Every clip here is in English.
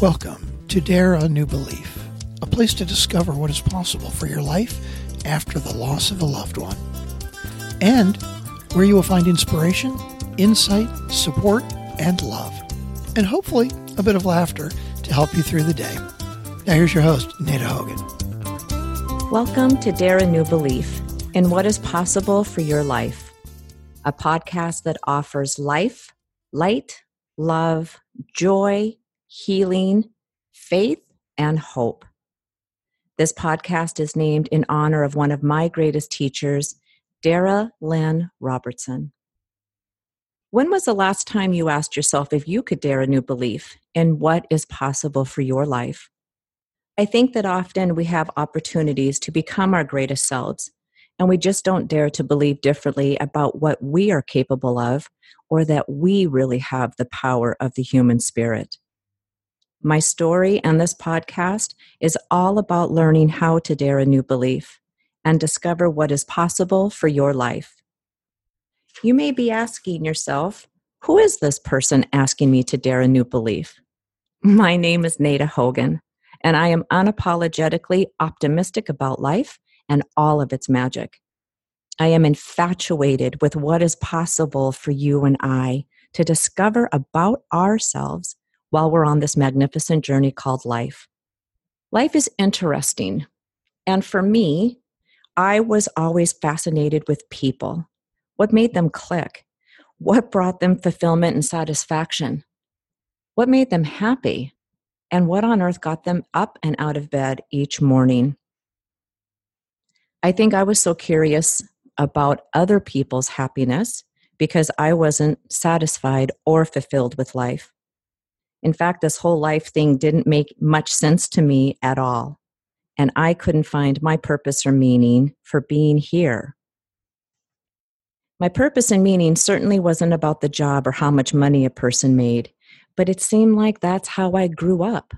Welcome to Dare a New Belief, a place to discover what is possible for your life after the loss of a loved one, and where you will find inspiration, insight, support, and love, and hopefully a bit of laughter to help you through the day. Now, here's your host, Nada Hogan. Welcome to Dare a New Belief in what is possible for your life, a podcast that offers life, light, love, joy, healing, faith, and hope. This podcast is named in honor of one of my greatest teachers, Dara Lynn Robertson. When was the last time you asked yourself if you could dare a new belief in what is possible for your life? I think that often we have opportunities to become our greatest selves, and we just don't dare to believe differently about what we are capable of or that we really have the power of the human spirit. My story and this podcast is all about learning how to dare a new belief and discover what is possible for your life. You may be asking yourself, who is this person asking me to dare a new belief? My name is Nada Hogan, and I am unapologetically optimistic about life and all of its magic. I am infatuated with what is possible for you and I to discover about ourselves while we're on this magnificent journey called life. Life is interesting. And for me, I was always fascinated with people. What made them click? What brought them fulfillment and satisfaction? What made them happy? And what on earth got them up and out of bed each morning? I think I was so curious about other people's happiness because I wasn't satisfied or fulfilled with life. In fact, this whole life thing didn't make much sense to me at all. And I couldn't find my purpose or meaning for being here. My purpose and meaning certainly wasn't about the job or how much money a person made, but it seemed like that's how I grew up.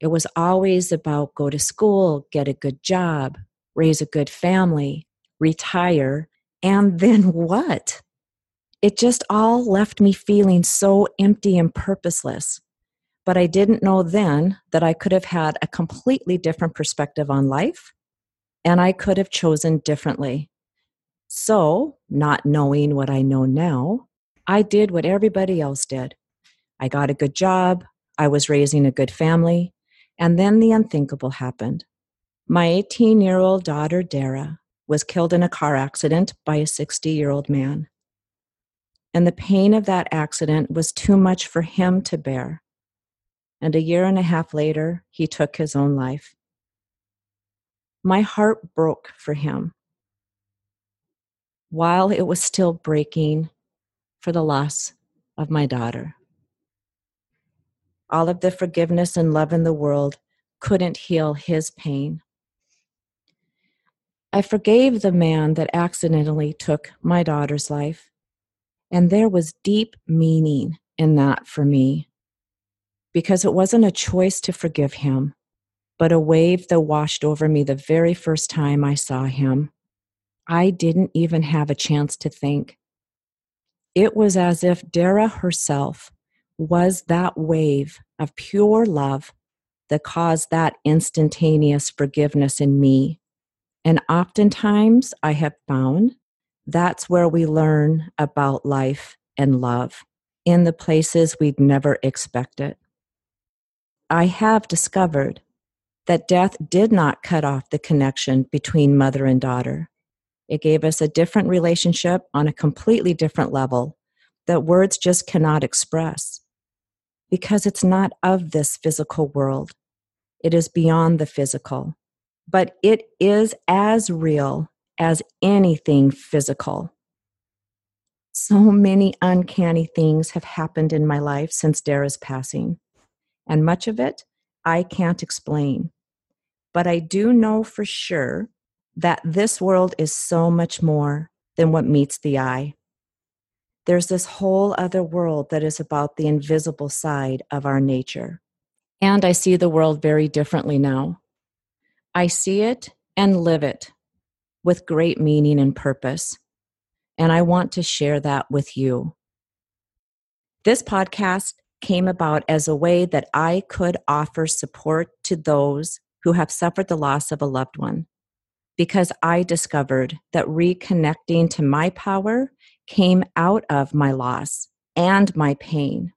It was always about go to school, get a good job, raise a good family, retire, and then what? It just all left me feeling so empty and purposeless. But I didn't know then that I could have had a completely different perspective on life and I could have chosen differently. So, not knowing what I know now, I did what everybody else did. I got a good job, I was raising a good family, and then the unthinkable happened. My 18 year old daughter, Dara, was killed in a car accident by a 60 year old man. And the pain of that accident was too much for him to bear and a year and a half later, he took his own life. My heart broke for him while it was still breaking for the loss of my daughter. All of the forgiveness and love in the world couldn't heal his pain. I forgave the man that accidentally took my daughter's life, and there was deep meaning in that for me because it wasn't a choice to forgive him, but a wave that washed over me the very first time I saw him. I didn't even have a chance to think. It was as if Dara herself was that wave of pure love that caused that instantaneous forgiveness in me. And oftentimes I have found that's where we learn about life and love in the places we'd never expect it. I have discovered that death did not cut off the connection between mother and daughter. It gave us a different relationship on a completely different level that words just cannot express because it's not of this physical world. It is beyond the physical, but it is as real as anything physical. So many uncanny things have happened in my life since Dara's passing and much of it I can't explain. But I do know for sure that this world is so much more than what meets the eye. There's this whole other world that is about the invisible side of our nature. And I see the world very differently now. I see it and live it with great meaning and purpose. And I want to share that with you. This podcast came about as a way that I could offer support to those who have suffered the loss of a loved one. Because I discovered that reconnecting to my power came out of my loss and my pain.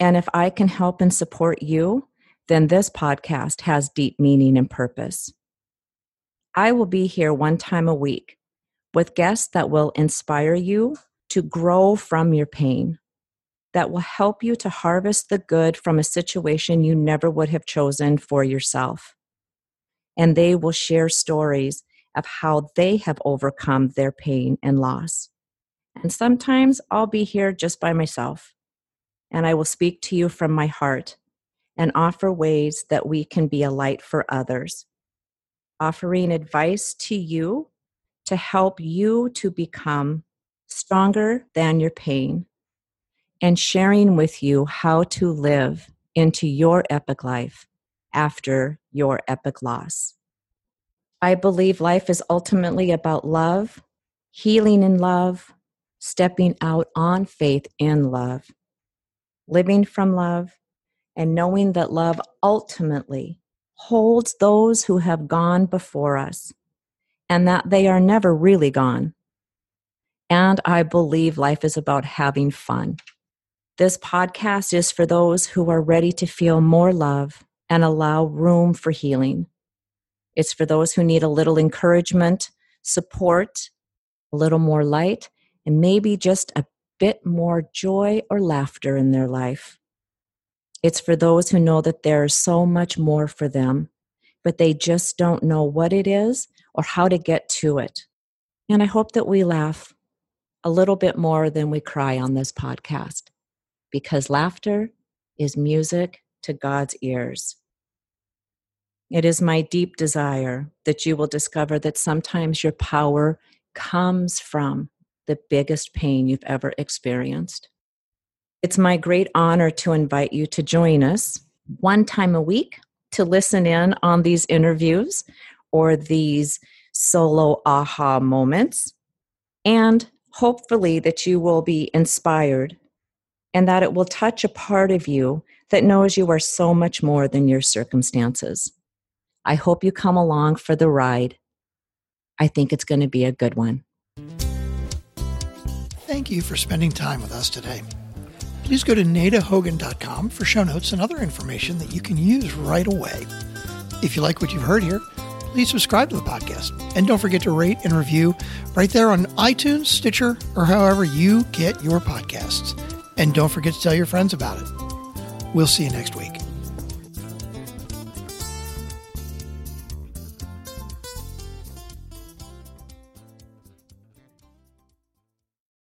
And if I can help and support you, then this podcast has deep meaning and purpose. I will be here one time a week with guests that will inspire you to grow from your pain, that will help you to harvest the good from a situation you never would have chosen for yourself. And they will share stories of how they have overcome their pain and loss. And sometimes I'll be here just by myself, and I will speak to you from my heart and offer ways that we can be a light for others, offering advice to you to help you to become stronger than your pain, and sharing with you how to live into your epic life after your epic loss. I believe life is ultimately about love, healing in love, stepping out on faith in love, living from love, and knowing that love ultimately holds those who have gone before us and that they are never really gone. And I believe life is about having fun. This podcast is for those who are ready to feel more love and allow room for healing. It's for those who need a little encouragement, support, a little more light, and maybe just a bit more joy or laughter in their life. It's for those who know that there is so much more for them, but they just don't know what it is or how to get to it. And I hope that we laugh a little bit more than we cry on this podcast because laughter is music to God's ears. It is my deep desire that you will discover that sometimes your power comes from the biggest pain you've ever experienced. It's my great honor to invite you to join us one time a week to listen in on these interviews or these solo aha moments, and hopefully that you will be inspired and that it will touch a part of you that knows you are so much more than your circumstances. I hope you come along for the ride. I think it's going to be a good one. Thank you for spending time with us today. Please go to nadahogan.com for show notes and other information that you can use right away. If you like what you've heard here, please subscribe to the podcast. And don't forget to rate and review right there on iTunes, Stitcher, or however you get your podcasts. And don't forget to tell your friends about it. We'll see you next week.